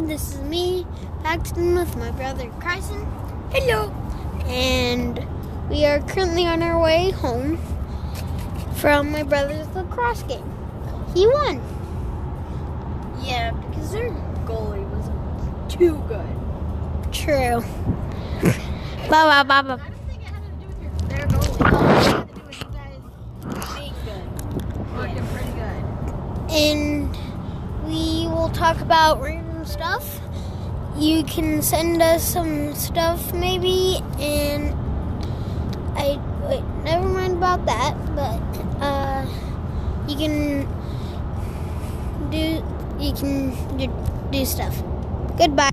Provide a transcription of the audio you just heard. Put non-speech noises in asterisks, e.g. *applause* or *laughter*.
said, this is me, Paxton, with my brother Carson. Hello. And we are currently on our way home from my brother's lacrosse game. He won. Yeah, because their goalie was too good. True. *laughs* Blah, blah, blah, blah. I don't think it had to do with your, their goalie. It had to do with you guys being good. Looking pretty good. and we will talk about random stuff. You can send us some stuff maybe, and I wait, never mind about that. But uh, you can do you can do, do stuff. Goodbye.